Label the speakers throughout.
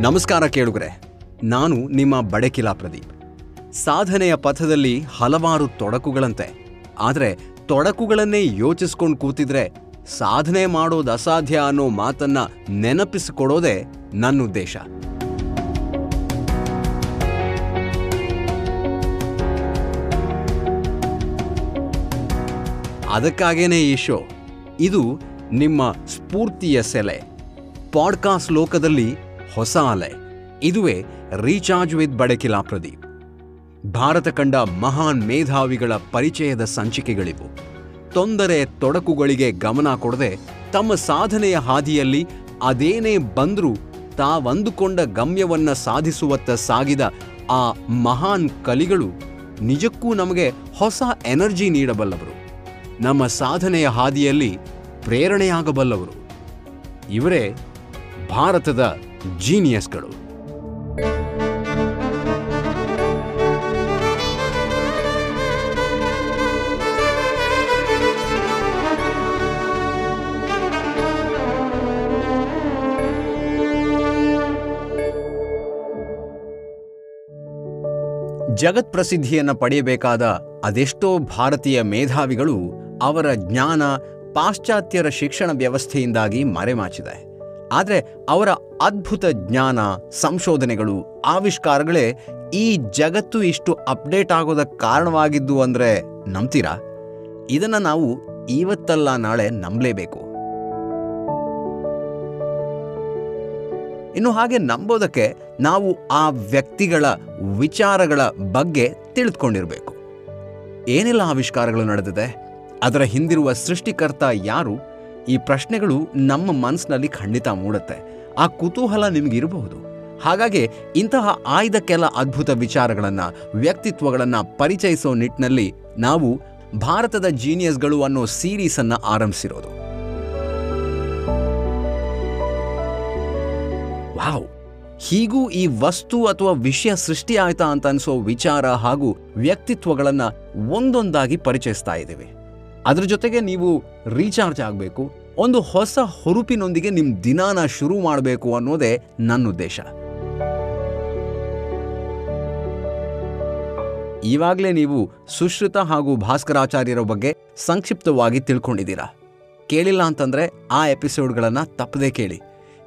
Speaker 1: ನಮಸ್ಕಾರ ಕೇಳುಗರೆ, ನಾನು ನಿಮ್ಮ ಬಡಕಿಲಾ ಪ್ರದೀಪ್. ಸಾಧನೆಯ ಪಥದಲ್ಲಿ ಹಲವಾರು ತೊಡಕುಗಳಂತೆ, ಆದರೆ ತೊಡಕುಗಳನ್ನೇ ಯೋಚಿಸ್ಕೊಂಡು ಕೂತಿದ್ರೆ ಸಾಧನೆ ಮಾಡೋದು ಅಸಾಧ್ಯ ಅನ್ನೋ ಮಾತನ್ನ ನೆನಪಿಸಿಕೊಡೋದೇ ನನ್ನ ಉದ್ದೇಶ ಅದಕ್ಕಾಗೇನೆ ಈ ಶೋ ಇದು ನಿಮ್ಮ ಸ್ಫೂರ್ತಿಯ ಸೆಲೆ. ಪಾಡ್ಕಾಸ್ಟ್ ಲೋಕದಲ್ಲಿ ಹೊಸ ಅಲೆ, ಇದುವೇ ರೀಚಾರ್ಜ್ ವಿತ್ ಬಡಕಿಲಾ ಪ್ರದೀಪ್. ಭಾರತ ಕಂಡ ಮಹಾನ್ ಮೇಧಾವಿಗಳ ಪರಿಚಯದ ಸಂಚಿಕೆಗಳಿವು. ತೊಂದರೆ ತೊಡಕುಗಳಿಗೆ ಗಮನ ಕೊಡದೆ ತಮ್ಮ ಸಾಧನೆಯ ಹಾದಿಯಲ್ಲಿ ಅದೇನೇ ಬಂದರೂ ತಾವಂದುಕೊಂಡ ಗಮ್ಯವನ್ನ ಸಾಧಿಸುವತ್ತ ಸಾಗಿದ ಆ ಮಹಾನ್ ಕಲಿಗಳು ನಿಜಕ್ಕೂ ನಮಗೆ ಹೊಸ ಎನರ್ಜಿ ನೀಡಬಲ್ಲವರು. ನಮ್ಮ ಸಾಧನೆಯ ಹಾದಿಯಲ್ಲಿ ಪ್ರೇರಣೆಯಾಗಬಲ್ಲವರು. ಇವರೇ ಭಾರತದ ಜೀನಿಯಸ್ಗಳು. ಜಗತ್ ಪ್ರಸಿದ್ಧಿಯನ್ನು ಪಡೆಯಬೇಕಾದ ಅದೆಷ್ಟೋ ಭಾರತೀಯ ಮೇಧಾವಿಗಳು ಅವರ ಜ್ಞಾನ ಪಾಶ್ಚಾತ್ಯರ ಶಿಕ್ಷಣ ವ್ಯವಸ್ಥೆಯಿಂದಾಗಿ ಮರೆಮಾಚಿದೆ. ಆದರೆ ಅವರ ಅದ್ಭುತ ಜ್ಞಾನ, ಸಂಶೋಧನೆಗಳು, ಆವಿಷ್ಕಾರಗಳೇ ಈ ಜಗತ್ತು ಇಷ್ಟು ಅಪ್ಡೇಟ್ ಆಗೋದಕ್ಕೆ ಕಾರಣವಾಗಿದ್ದು ಅಂದರೆ ನಂಬ್ತೀರಾ? ಇದನ್ನು ನಾವು ಇವತ್ತಲ್ಲ ನಾಳೆ ನಂಬಲೇಬೇಕು. ಇನ್ನು ಹಾಗೆ ನಂಬೋದಕ್ಕೆ ನಾವು ಆ ವ್ಯಕ್ತಿಗಳ ವಿಚಾರಗಳ ಬಗ್ಗೆ ತಿಳಿದುಕೊಂಡಿರಬೇಕು. ಏನೆಲ್ಲ ಆವಿಷ್ಕಾರಗಳು ನಡೆದಿದೆ? ಅದರ ಹಿಂದಿರುವ ಸೃಷ್ಟಿಕರ್ತ ಯಾರು? ಈ ಪ್ರಶ್ನೆಗಳು ನಮ್ಮ ಮನಸ್ಸಿನಲ್ಲಿ ಖಂಡಿತ ಮೂಡುತ್ತೆ. ಆ ಕುತೂಹಲ ನಿಮಗಿರಬಹುದು. ಹಾಗಾಗಿ ಇಂತಹ ಆಯ್ದ ಕೆಲ ಅದ್ಭುತ ವಿಚಾರಗಳನ್ನು, ವ್ಯಕ್ತಿತ್ವಗಳನ್ನು ಪರಿಚಯಿಸೋ ನಿಟ್ಟಿನಲ್ಲಿ ನಾವು ಭಾರತದ ಜೀನಿಯಸ್ಗಳು ಅನ್ನೋ ಸೀರೀಸನ್ನು ಆರಂಭಿಸಿರೋದು. ವಾವ್! ಹೀಗೂ ಈ ವಸ್ತು ಅಥವಾ ವಿಷಯ ಸೃಷ್ಟಿ ಆಯ್ತಾ ಅಂತ ಅನ್ಸೋ ವಿಚಾರ ಹಾಗೂ ವ್ಯಕ್ತಿತ್ವಗಳನ್ನು ಒಂದೊಂದಾಗಿ ಪರಿಚಯಿಸ್ತಾ ಇದ್ದೀವಿ ಅದ್ರ ಜೊತೆಗೆ ನೀವು ರೀಚಾರ್ಜ್ ಆಗಬೇಕು. ಒಂದು ಹೊಸ ಹುರುಪಿನೊಂದಿಗೆ ನಿಮ್ಮ ದಿನಾನ ಶುರು ಮಾಡಬೇಕು ಅನ್ನೋದೇ ನನ್ನ ಉದ್ದೇಶ. ಈವಾಗಲೇ ನೀವು ಸುಶ್ರುತ ಹಾಗೂ ಭಾಸ್ಕರಾಚಾರ್ಯರ ಬಗ್ಗೆ ಸಂಕ್ಷಿಪ್ತವಾಗಿ ತಿಳ್ಕೊಂಡಿದ್ದೀರಾ. ಕೇಳಿಲ್ಲ ಅಂತಂದರೆ ಆ ಎಪಿಸೋಡ್ಗಳನ್ನು ತಪ್ಪದೇ ಕೇಳಿ.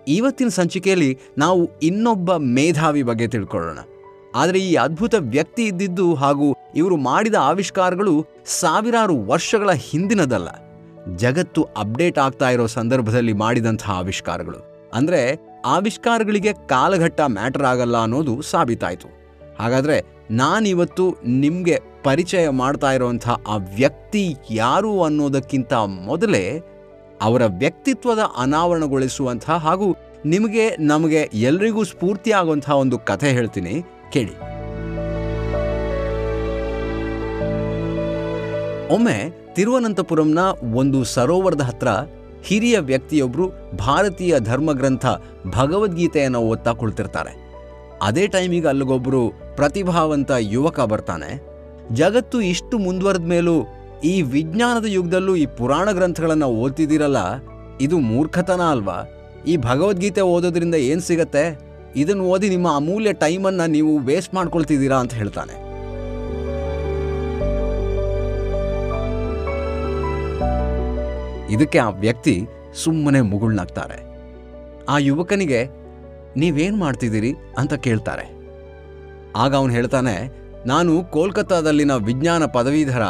Speaker 1: ಇವತ್ತಿನ ಸಂಚಿಕೆಯಲ್ಲಿ ನಾವು ಇನ್ನೊಬ್ಬ ಮೇಧಾವಿ ಬಗ್ಗೆ ತಿಳ್ಕೊಳ್ಳೋಣ. ಆದರೆ ಈ ಅದ್ಭುತ ವ್ಯಕ್ತಿ ಇದ್ದಿದ್ದು ಹಾಗೂ ಇವರು ಮಾಡಿದ ಆವಿಷ್ಕಾರಗಳು ಸಾವಿರಾರು ವರ್ಷಗಳ ಹಿಂದಿನದಲ್ಲ. ಜಗತ್ತು ಅಪ್ಡೇಟ್ ಆಗ್ತಾ ಇರೋ ಸಂದರ್ಭದಲ್ಲಿ ಮಾಡಿದಂತಹ ಆವಿಷ್ಕಾರಗಳು. ಅಂದರೆ ಆವಿಷ್ಕಾರಗಳಿಗೆ ಕಾಲಘಟ್ಟ ಮ್ಯಾಟರ್ ಆಗಲ್ಲ ಅನ್ನೋದು ಸಾಬೀತಾಯಿತು. ಹಾಗಾದರೆ ನಾನಿವತ್ತು ನಿಮಗೆ ಪರಿಚಯ ಮಾಡ್ತಾ ಇರೋವಂಥ ಆ ವ್ಯಕ್ತಿ ಯಾರು ಅನ್ನೋದಕ್ಕಿಂತ ಮೊದಲೇ ಅವರ ವ್ಯಕ್ತಿತ್ವದ ಅನಾವರಣಗೊಳಿಸುವಂಥ ಹಾಗೂ ನಿಮಗೆ ನಮಗೆ ಎಲ್ರಿಗೂ ಸ್ಫೂರ್ತಿ ಆಗುವಂಥ ಒಂದು ಕಥೆ ಹೇಳ್ತೀನಿ. ಕೇಳಿ. ಒಮ್ಮೆ ತಿರುವನಂತಪುರಂನ ಒಂದು ಸರೋವರದ ಹತ್ರ ಹಿರಿಯ ವ್ಯಕ್ತಿಯೊಬ್ಬರು ಭಾರತೀಯ ಧರ್ಮಗ್ರಂಥ ಭಗವದ್ಗೀತೆಯನ್ನು ಓದ್ತಾ ಕುಳಿತಿರ್ತಾರೆ. ಅದೇ ಟೈಮಿಗೆ ಅಲ್ಲಿಗೊಬ್ಬರು ಪ್ರತಿಭಾವಂತ ಯುವಕ ಬರ್ತಾನೆ. ಜಗತ್ತು ಇಷ್ಟು ಮುಂದುವರೆದ ಮೇಲೂ ಈ ವಿಜ್ಞಾನದ ಯುಗದಲ್ಲೂ ಈ ಪುರಾಣ ಗ್ರಂಥಗಳನ್ನು ಓದ್ತಿದ್ದೀರಲ್ಲ, ಇದು ಮೂರ್ಖತನ ಅಲ್ವಾ? ಈ ಭಗವದ್ಗೀತೆ ಓದೋದ್ರಿಂದ ಏನು ಸಿಗತ್ತೆ? ಇದನ್ನು ಓದಿ ನಿಮ್ಮ ಅಮೂಲ್ಯ ಟೈಮನ್ನು ನೀವು ವೇಸ್ಟ್ ಮಾಡ್ಕೊಳ್ತಿದ್ದೀರಾ ಅಂತ ಹೇಳ್ತಾನೆ. ಇದಕ್ಕೆ ಆ ವ್ಯಕ್ತಿ ಸುಮ್ಮನೆ ಮುಗುಳ್ನಾಗ್ತಾರೆ. ಆ ಯುವಕನಿಗೆ, ನೀವೇನು ಮಾಡ್ತಿದ್ದೀರಿ? ಅಂತ ಕೇಳ್ತಾರೆ. ಆಗ ಅವನು ಹೇಳ್ತಾನೆ, ನಾನು ಕೋಲ್ಕತ್ತಾದಲ್ಲಿನ ವಿಜ್ಞಾನ ಪದವೀಧರ,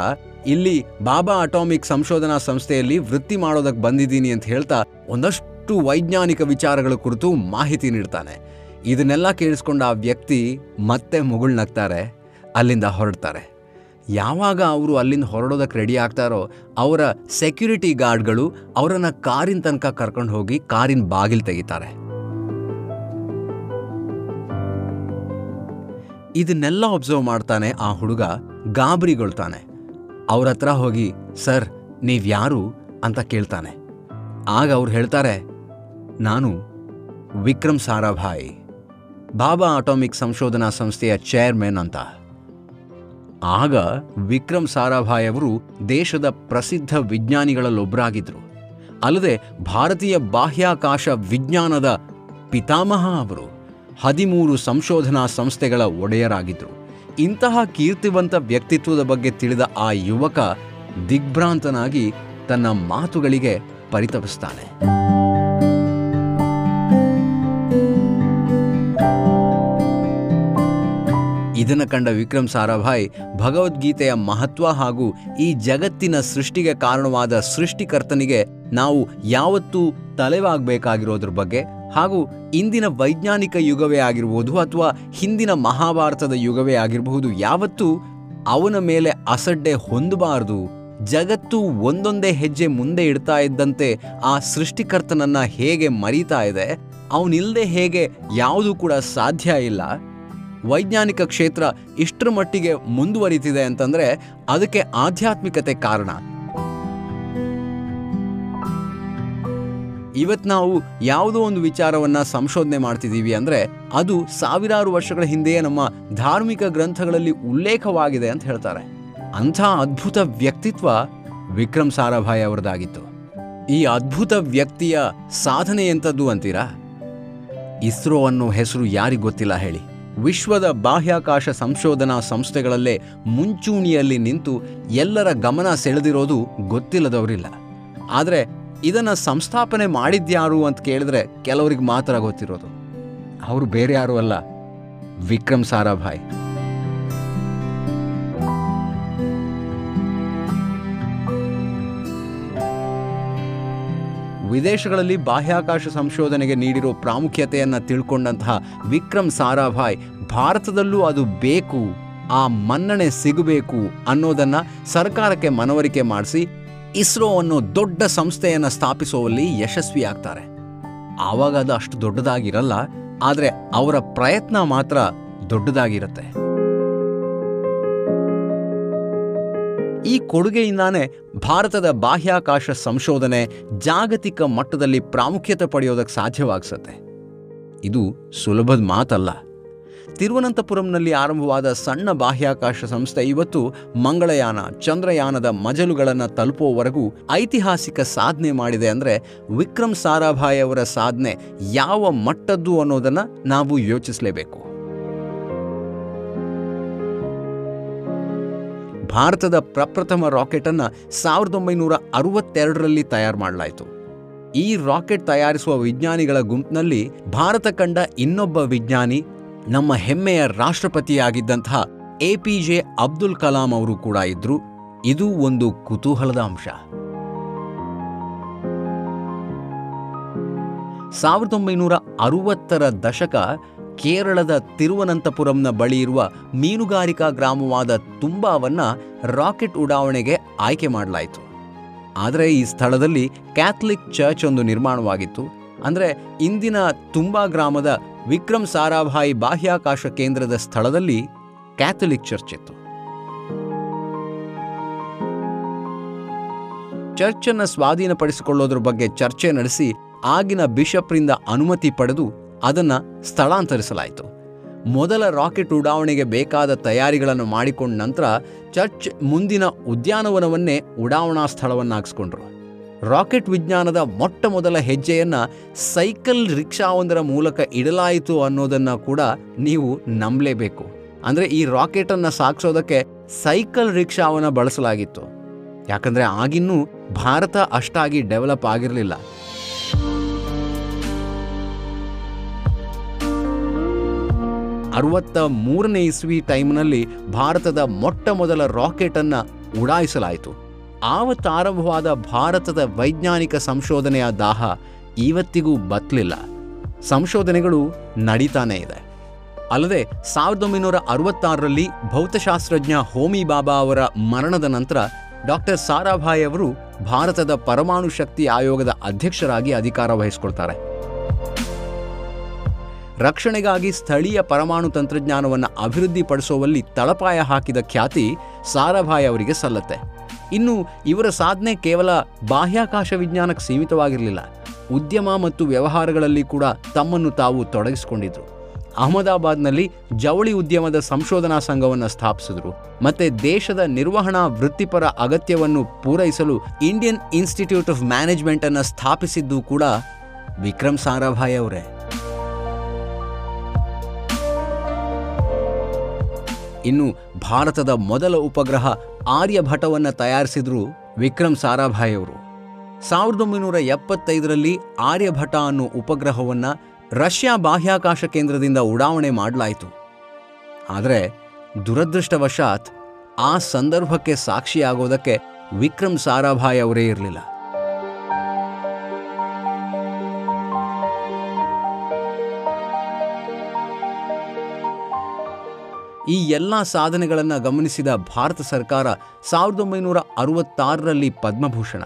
Speaker 1: ಇಲ್ಲಿ ಬಾಬಾ ಅಟಾಮಿಕ್ ಸಂಶೋಧನಾ ಸಂಸ್ಥೆಯಲ್ಲಿ ವೃತ್ತಿ ಮಾಡೋದಕ್ಕೆ ಬಂದಿದ್ದೀನಿ ಅಂತ ಹೇಳ್ತಾ ಒಂದಷ್ಟು ವೈಜ್ಞಾನಿಕ ವಿಚಾರಗಳ ಕುರಿತು ಮಾಹಿತಿ ನೀಡ್ತಾನೆ. ಇದನ್ನೆಲ್ಲ ಕೇಳಿಸ್ಕೊಂಡ ಆ ವ್ಯಕ್ತಿ ಮತ್ತೆ ಮುಗುಳ್ನಗ್ತಾರೆ ಅಲ್ಲಿಂದ ಹೊರಡ್ತಾರೆ. ಯಾವಾಗ ಅವರು ಅಲ್ಲಿಂದ ಹೊರಡೋದಕ್ಕೆ ರೆಡಿ ಆಗ್ತಾರೋ, ಅವರ ಸೆಕ್ಯೂರಿಟಿ ಗಾರ್ಡ್ಗಳು ಅವರನ್ನು ಕಾರಿನ ತನಕ ಕರ್ಕೊಂಡು ಹೋಗಿ ಕಾರಿನ ಬಾಗಿಲು ತೆಗಿತಾರೆ. ಇದನ್ನೆಲ್ಲ ಒಬ್ಸರ್ವ್ ಮಾಡ್ತಾನೆ ಆ ಹುಡುಗ ಗಾಬರಿಗೊಳ್ತಾನೆ ಅವ್ರ ಹತ್ರ ಹೋಗಿ, ಸರ್ ನೀವ್ಯಾರು ಅಂತ ಕೇಳ್ತಾನೆ. ಆಗ ಅವ್ರು ಹೇಳ್ತಾರೆ, ನಾನು ವಿಕ್ರಮ್ ಸಾರಾಭಾಯ್. ಬಾಬಾ ಆಟೋಮಿಕ್ ಸಂಶೋಧನಾ ಸಂಸ್ಥೆಯ ಚೇರ್ಮನ್ ಅಂತ. ಆಗ ವಿಕ್ರಮ್ ಸಾರಾಭಾಯ್ ಅವರು ದೇಶದ ಪ್ರಸಿದ್ಧ ವಿಜ್ಞಾನಿಗಳಲ್ಲೊಬ್ಬರಾಗಿದ್ದರು ಅಲ್ಲದೆ ಭಾರತೀಯ ಬಾಹ್ಯಾಕಾಶ ವಿಜ್ಞಾನದ ಪಿತಾಮಹ ಅವರು ಹದಿಮೂರು ಸಂಶೋಧನಾ ಸಂಸ್ಥೆಗಳ ಒಡೆಯರಾಗಿದ್ದರು ಇಂತಹ ಕೀರ್ತಿವಂತ ವ್ಯಕ್ತಿತ್ವದ ಬಗ್ಗೆ ತಿಳಿದ ಆ ಯುವಕ ದಿಗ್ಭ್ರಾಂತನಾಗಿ ತನ್ನ ಮಾತುಗಳಿಗೆ ಪರಿತಪಿಸ್ತಾನೆ. ಇದನ್ನು ಕಂಡ ವಿಕ್ರಮ್ ಸಾರಾಭಾಯ್, ಭಗವದ್ಗೀತೆಯ ಮಹತ್ವ ಹಾಗೂ ಈ ಜಗತ್ತಿನ ಸೃಷ್ಟಿಗೆ ಕಾರಣವಾದ ಸೃಷ್ಟಿಕರ್ತನಿಗೆ ನಾವು ಯಾವತ್ತೂ ತಲೆವಾಗಬೇಕಾಗಿರೋದ್ರ ಬಗ್ಗೆ ಹಾಗೂ ಇಂದಿನ ವೈಜ್ಞಾನಿಕ ಯುಗವೇ ಆಗಿರಬಹುದು ಅಥವಾ ಹಿಂದಿನ ಮಹಾಭಾರತದ ಯುಗವೇ ಆಗಿರಬಹುದು, ಯಾವತ್ತೂ ಅವನ ಮೇಲೆ ಅಸಡ್ಡೆ ಹೊಂದಬಾರದು. ಜಗತ್ತು ಒಂದೊಂದೇ ಹೆಜ್ಜೆ ಮುಂದೆ ಇಡ್ತಾ ಇದ್ದಂತೆ ಆ ಸೃಷ್ಟಿಕರ್ತನನ್ನ ಹೇಗೆ ಮರೀತಾ ಇದೆ ಅವನಿಲ್ಲದೆ ಹೇಗೆ ಯಾವುದೂ ಕೂಡ ಸಾಧ್ಯ ಇಲ್ಲ. ವೈಜ್ಞಾನಿಕ ಕ್ಷೇತ್ರ ಇಷ್ಟರ ಮಟ್ಟಿಗೆ ಮುಂದುವರಿತಿದೆ ಅಂತಂದ್ರೆ ಅದಕ್ಕೆ ಆಧ್ಯಾತ್ಮಿಕತೆ ಕಾರಣ. ಇವತ್ತು ನಾವು ಯಾವುದೋ ಒಂದು ವಿಚಾರವನ್ನ ಸಂಶೋಧನೆ ಮಾಡ್ತಿದ್ದೀವಿ ಅಂದ್ರೆ ಅದು ಸಾವಿರಾರು ವರ್ಷಗಳ ಹಿಂದೆಯೇ ನಮ್ಮ ಧಾರ್ಮಿಕ ಗ್ರಂಥಗಳಲ್ಲಿ ಉಲ್ಲೇಖವಾಗಿದೆ ಅಂತ ಹೇಳ್ತಾರೆ. ಅಂಥ ಅದ್ಭುತ ವ್ಯಕ್ತಿತ್ವ ವಿಕ್ರಮ್ ಸಾರಾಭಾಯಿ ಅವರದಾಗಿತ್ತು ಈ ಅದ್ಭುತ ವ್ಯಕ್ತಿಯ ಸಾಧನೆ ಎಂಥದ್ದು ಅಂತೀರಾ? ಇಸ್ರೋ ಅನ್ನೋ ಹೆಸರು ಯಾರಿಗೆ ಗೊತ್ತಿಲ್ಲ ಹೇಳಿ. ವಿಶ್ವದ ಬಾಹ್ಯಾಕಾಶ ಸಂಶೋಧನಾ ಸಂಸ್ಥೆಗಳಲ್ಲೇ ಮುಂಚೂಣಿಯಲ್ಲಿ ನಿಂತು ಎಲ್ಲರ ಗಮನ ಸೆಳೆದಿರೋದು ಗೊತ್ತಿಲ್ಲದವರಿಲ್ಲ. ಆದರೆ ಇದನ್ನು ಸಂಸ್ಥಾಪನೆ ಮಾಡಿದ್ಯಾರು ಅಂತ ಕೇಳಿದ್ರೆ ಕೆಲವರಿಗೆ ಮಾತ್ರ ಗೊತ್ತಿರೋದು. ಅವರು ಬೇರೆ ಯಾರು ಅಲ್ಲ. ವಿಕ್ರಮ್ ಸಾರಾಭಾಯ್. ವಿದೇಶಗಳಲ್ಲಿ ಬಾಹ್ಯಾಕಾಶ ಸಂಶೋಧನೆಗೆ ನೀಡಿರೋ ಪ್ರಾಮುಖ್ಯತೆಯನ್ನು ತಿಳ್ಕೊಂಡಂತಹ ವಿಕ್ರಮ್ ಸಾರಾಭಾಯ್, ಭಾರತದಲ್ಲೂ ಅದು ಬೇಕು, ಆ ಮನ್ನಣೆ ಸಿಗಬೇಕು ಅನ್ನೋದನ್ನು ಸರ್ಕಾರಕ್ಕೆ ಮನವರಿಕೆ ಮಾಡಿಸಿ ಇಸ್ರೋ ಅನ್ನೋ ದೊಡ್ಡ ಸಂಸ್ಥೆಯನ್ನು ಸ್ಥಾಪಿಸುವಲ್ಲಿ ಯಶಸ್ವಿಯಾಗ್ತಾರೆ ಆವಾಗ ಅದು ಅಷ್ಟು ದೊಡ್ಡದಾಗಿರಲ್ಲ, ಆದರೆ ಅವರ ಪ್ರಯತ್ನ ಮಾತ್ರ ದೊಡ್ಡದಾಗಿರುತ್ತೆ. ಈ ಕೊಡುಗೆಯಿಂದಾನೇ ಭಾರತದ ಬಾಹ್ಯಾಕಾಶ ಸಂಶೋಧನೆ ಜಾಗತಿಕ ಮಟ್ಟದಲ್ಲಿ ಪ್ರಾಮುಖ್ಯತೆ ಪಡೆಯೋದಕ್ಕೆ ಸಾಧ್ಯವಾಗಿಸುತ್ತೆ. ಇದು ಸುಲಭದ ಮಾತಲ್ಲ. ತಿರುವನಂತಪುರಂನಲ್ಲಿ ಆರಂಭವಾದ ಸಣ್ಣ ಬಾಹ್ಯಾಕಾಶ ಸಂಸ್ಥೆ ಇವತ್ತು ಮಂಗಳಯಾನ, ಚಂದ್ರಯಾನದ ಮಜಲುಗಳನ್ನು ತಲುಪುವವರೆಗೂ ಐತಿಹಾಸಿಕ ಸಾಧನೆ ಮಾಡಿದೆ ಅಂದರೆ ವಿಕ್ರಮ್ ಸಾರಾಭಾಯಿ ಅವರ ಸಾಧನೆ ಯಾವ ಮಟ್ಟದ್ದು ಅನ್ನೋದನ್ನು ನಾವು ಯೋಚಿಸಲೇಬೇಕು. ಭಾರತದ ಪ್ರಪ್ರಥಮ ರಾಕೆಟನ್ನು ಸಾವಿರದ ಒಂಬೈನೂರ ಅರವತ್ತೆರಡರಲ್ಲಿ ತಯಾರು ಮಾಡಲಾಯಿತು. ಈ ರಾಕೆಟ್ ತಯಾರಿಸುವ ವಿಜ್ಞಾನಿಗಳ ಗುಂಪಿನಲ್ಲಿ ಭಾರತ ಕಂಡ ಇನ್ನೊಬ್ಬ ವಿಜ್ಞಾನಿ, ನಮ್ಮ ಹೆಮ್ಮೆಯ ರಾಷ್ಟ್ರಪತಿಯಾಗಿದ್ದಂತಹ A P J Abdul Kalam ಅವರು ಕೂಡ ಇದ್ರು. ಇದು ಒಂದು ಕುತೂಹಲದ ಅಂಶ. ಸಾವಿರದ ಒಂಬೈನೂರ ಅರುವತ್ತರ ದಶಕ ಕೇರಳದ ತಿರುವನಂತಪುರಂನ ಬಳಿ ಇರುವ ಮೀನುಗಾರಿಕಾ ಗ್ರಾಮವಾದ ತುಂಬಾವನ್ನು ರಾಕೆಟ್ ಉಡಾವಣೆಗೆ ಆಯ್ಕೆ ಮಾಡಲಾಯಿತು. ಆದರೆ ಈ ಸ್ಥಳದಲ್ಲಿ ಕ್ಯಾಥಲಿಕ್ ಚರ್ಚ್ ಒಂದು ನಿರ್ಮಾಣವಾಗಿತ್ತು. ಅಂದರೆ ಇಂದಿನ ತುಂಬಾ ಗ್ರಾಮದ ವಿಕ್ರಮ್ ಸಾರಾಭಾಯಿ ಬಾಹ್ಯಾಕಾಶ ಕೇಂದ್ರದ ಸ್ಥಳದಲ್ಲಿ ಕ್ಯಾಥಲಿಕ್ ಚರ್ಚ್ ಇತ್ತು. ಚರ್ಚನ್ನು ಸ್ವಾಧೀನಪಡಿಸಿಕೊಳ್ಳೋದ್ರ ಬಗ್ಗೆ ಚರ್ಚೆ ನಡೆಸಿ ಆಗಿನ ಬಿಷಪ್ರಿಂದ ಅನುಮತಿ ಪಡೆದು ಅದನ್ನು ಸ್ಥಳಾಂತರಿಸಲಾಯಿತು. ಮೊದಲ ರಾಕೆಟ್ ಉಡಾವಣೆಗೆ ಬೇಕಾದ ತಯಾರಿಗಳನ್ನು ಮಾಡಿಕೊಂಡ ನಂತರ ಚರ್ಚ್ ಮುಂದಿನ ಉದ್ಯಾನವನವನ್ನೇ ಉಡಾವಣಾ ಸ್ಥಳವನ್ನಾಗಿಸ್ಕೊಂಡ್ರು. ರಾಕೆಟ್ ವಿಜ್ಞಾನದ ಮೊಟ್ಟ ಮೊದಲ ಹೆಜ್ಜೆಯನ್ನು ಸೈಕಲ್ ರಿಕ್ಷಾವೊಂದರ ಮೂಲಕ ಇಡಲಾಯಿತು ಅನ್ನೋದನ್ನು ಕೂಡ ನೀವು ನಂಬಲೇಬೇಕು. ಅಂದರೆ ಈ ರಾಕೆಟನ್ನು ಸಾಗಿಸೋದಕ್ಕೆ ಸೈಕಲ್ ರಿಕ್ಷಾವನ್ನು ಬಳಸಲಾಗಿತ್ತು. ಯಾಕಂದರೆ ಆಗಿನ್ನೂ ಭಾರತ ಅಷ್ಟಾಗಿ ಡೆವಲಪ್ ಆಗಿರಲಿಲ್ಲ. ಅರವತ್ತ ಮೂರನೇ ಇಸ್ವಿ ಟೈಮ್ನಲ್ಲಿ ಭಾರತದ ಮೊಟ್ಟ ಮೊದಲ ರಾಕೆಟನ್ನು ಉಡಾಯಿಸಲಾಯಿತು. ಆವತ್ತು ಆರಂಭವಾದ ಭಾರತದ ವೈಜ್ಞಾನಿಕ ಸಂಶೋಧನೆಯ ದಾಹ ಇವತ್ತಿಗೂ ಬತ್ತಲಿಲ್ಲ ಸಂಶೋಧನೆಗಳು ನಡೀತಾನೇ ಇದೆ. ಅಲ್ಲದೆ ಸಾವಿರದ ಒಂಬೈನೂರ ಅರವತ್ತಾರರಲ್ಲಿ ಭೌತಶಾಸ್ತ್ರಜ್ಞ ಹೋಮಿ ಬಾಬಾ ಅವರ ಮರಣದ ನಂತರ ಡಾಕ್ಟರ್ ಸಾರಾಭಾಯಿ ಅವರು ಭಾರತದ ಪರಮಾಣು ಶಕ್ತಿ ಆಯೋಗದ ಅಧ್ಯಕ್ಷರಾಗಿ ಅಧಿಕಾರ ವಹಿಸಿಕೊಳ್ತಾರೆ. ರಕ್ಷಣೆಗಾಗಿ ಸ್ಥಳೀಯ ಪರಮಾಣು ತಂತ್ರಜ್ಞಾನವನ್ನು ಅಭಿವೃದ್ಧಿಪಡಿಸುವಲ್ಲಿ ತಳಪಾಯ ಹಾಕಿದ ಖ್ಯಾತಿ ಸಾರಾಭಾಯಿ ಅವರಿಗೆ ಸಲ್ಲತ್ತೆ. ಇನ್ನು ಇವರ ಸಾಧನೆ ಕೇವಲ ಬಾಹ್ಯಾಕಾಶ ವಿಜ್ಞಾನಕ್ಕೆ ಸೀಮಿತವಾಗಿರಲಿಲ್ಲ. ಉದ್ಯಮ ಮತ್ತು ವ್ಯವಹಾರಗಳಲ್ಲಿ ಕೂಡ ತಮ್ಮನ್ನು ತಾವು ತೊಡಗಿಸಿಕೊಂಡಿದ್ರು. ಅಹಮದಾಬಾದ್ನಲ್ಲಿ ಜವಳಿ ಉದ್ಯಮದ ಸಂಶೋಧನಾ ಸಂಘವನ್ನು ಸ್ಥಾಪಿಸಿದ್ರು. ಮತ್ತು ದೇಶದ ನಿರ್ವಹಣಾ ವೃತ್ತಿಪರ ಅಗತ್ಯವನ್ನು ಪೂರೈಸಲು ಇಂಡಿಯನ್ ಇನ್ಸ್ಟಿಟ್ಯೂಟ್ ಆಫ್ ಮ್ಯಾನೇಜ್ಮೆಂಟನ್ನು ಸ್ಥಾಪಿಸಿದ್ದು ಕೂಡ ವಿಕ್ರಮ್ ಸಾರಾಭಾಯಿ ಅವರೇ. ಇನ್ನು ಭಾರತದ ಮೊದಲ ಉಪಗ್ರಹ ಆರ್ಯಭಟವನ್ನು ತಯಾರಿಸಿದ್ರು ವಿಕ್ರಮ್ ಸಾರಾಭಾಯಿ ಅವರು ಸಾವಿರದ ಒಂಬೈನೂರ ಎಪ್ಪತ್ತೈದರಲ್ಲಿ ಆರ್ಯಭಟ ಅನ್ನೋ ಉಪಗ್ರಹವನ್ನು ರಷ್ಯಾ ಬಾಹ್ಯಾಕಾಶ ಕೇಂದ್ರದಿಂದ ಉಡಾವಣೆ ಮಾಡಲಾಯಿತು. ಆದರೆ ದುರದೃಷ್ಟವಶಾತ್ ಆ ಸಂದರ್ಭಕ್ಕೆ ಸಾಕ್ಷಿಯಾಗೋದಕ್ಕೆ ವಿಕ್ರಮ್ ಸಾರಾಭಾಯಿ ಅವರೇ ಇರಲಿಲ್ಲ. ಈ ಎಲ್ಲ ಸಾಧನೆಗಳನ್ನು ಗಮನಿಸಿದ ಭಾರತ ಸರ್ಕಾರ ಸಾವಿರದ ಒಂಬೈನೂರ ಅರವತ್ತಾರರಲ್ಲಿ ಪದ್ಮಭೂಷಣ.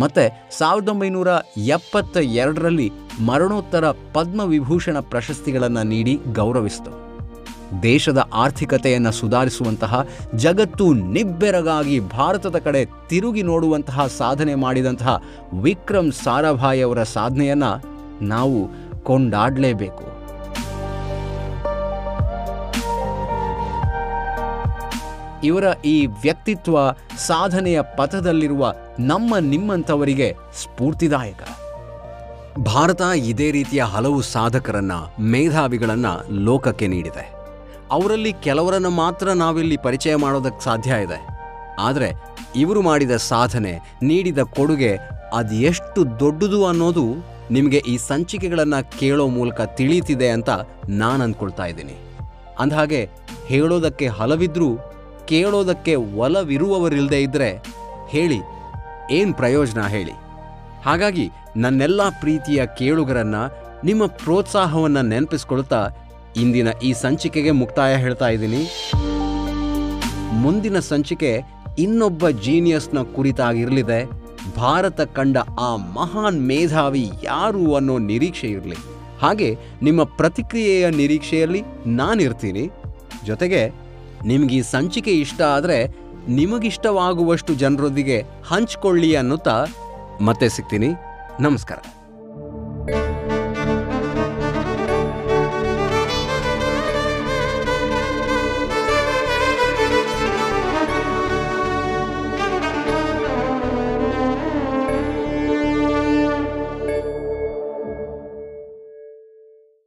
Speaker 1: ಮತ್ತು ಸಾವಿರದ ಒಂಬೈನೂರ ಎಪ್ಪತ್ತ ಎರಡರಲ್ಲಿ ಮರಣೋತ್ತರ ಪದ್ಮವಿಭೂಷಣ ಪ್ರಶಸ್ತಿಗಳನ್ನು ನೀಡಿ ಗೌರವಿಸಿತು. ದೇಶದ ಆರ್ಥಿಕತೆಯನ್ನು ಸುಧಾರಿಸುವಂತಹ, ಜಗತ್ತು ನಿಬ್ಬೆರಗಾಗಿ ಭಾರತದ ಕಡೆ ತಿರುಗಿ ನೋಡುವಂತಹ ಸಾಧನೆ ಮಾಡಿದಂತಹ ವಿಕ್ರಮ್ ಸಾರಾಭಾಯಿ ಅವರ ಸಾಧನೆಯನ್ನು ನಾವು ಕೊಂಡಾಡಲೇಬೇಕು. ಇವರ ಈ ವ್ಯಕ್ತಿತ್ವ ಸಾಧನೆಯ ಪಥದಲ್ಲಿರುವ ನಮ್ಮ ನಿಮ್ಮಂಥವರಿಗೆ ಸ್ಫೂರ್ತಿದಾಯಕ. ಭಾರತ ಇದೇ ರೀತಿಯ ಹಲವು ಸಾಧಕರನ್ನ, ಮೇಧಾವಿಗಳನ್ನ ಲೋಕಕ್ಕೆ ನೀಡಿದೆ. ಅವರಲ್ಲಿ ಕೆಲವರನ್ನು ಮಾತ್ರ ನಾವಿಲ್ಲಿ ಪರಿಚಯ ಮಾಡೋದಕ್ಕೆ ಸಾಧ್ಯ ಇದೆ. ಆದರೆ ಇವರು ಮಾಡಿದ ಸಾಧನೆ, ನೀಡಿದ ಕೊಡುಗೆ ಅದು ಎಷ್ಟು ದೊಡ್ಡದು ಅನ್ನೋದು ನಿಮಗೆ ಈ ಸಂಚಿಕೆಗಳನ್ನು ಕೇಳೋ ಮೂಲಕ ತಿಳಿಯುತ್ತಿದೆ ಅಂತ ನಾನು ಅಂದ್ಕೊಳ್ತಾ ಇದ್ದೀನಿ. ಅಂದಹಾಗೆ ಹೇಳೋದಕ್ಕೆ ಹಲವಿದ್ರೂ ಕೇಳೋದಕ್ಕೆ ಒಲವಿರುವವರಿಲ್ಲದೆ ಇದ್ದರೆ ಹೇಳಿ, ಏನು ಪ್ರಯೋಜನ ಹೇಳಿ? ಹಾಗಾಗಿ ನನ್ನೆಲ್ಲ ಪ್ರೀತಿಯ ಕೇಳುಗರನ್ನ ನಿಮ್ಮ ಪ್ರೋತ್ಸಾಹವನ್ನು ನೆನಪಿಸ್ಕೊಳ್ತಾ ಇಂದಿನ ಈ ಸಂಚಿಕೆಗೆ ಮುಕ್ತಾಯ ಹೇಳ್ತಾ ಇದ್ದೀನಿ. ಮುಂದಿನ ಸಂಚಿಕೆ ಇನ್ನೊಬ್ಬ ಜೀನಿಯಸ್ನ ಕುರಿತಾಗಿರಲಿದೆ. ಭಾರತ ಕಂಡ ಆ ಮಹಾನ್ ಮೇಧಾವಿ ಯಾರು ಅನ್ನೋ ನಿರೀಕ್ಷೆ ಇರಲಿ. ಹಾಗೆ ನಿಮ್ಮ ಪ್ರತಿಕ್ರಿಯೆಯ ನಿರೀಕ್ಷೆಯಲ್ಲಿ ನಾನಿರ್ತೀನಿ. ಜೊತೆಗೆ ನಿಮ್ಗೆ ಈ ಸಂಚಿಕೆ ಇಷ್ಟ ಆದರೆ ನಿಮಗಿಷ್ಟವಾಗುವಷ್ಟು ಜನರೊಂದಿಗೆ ಹಂಚ್ಕೊಳ್ಳಿ ಅನ್ನುತ್ತಾ ಮತ್ತೆ ಸಿಗ್ತೀನಿ. ನಮಸ್ಕಾರ.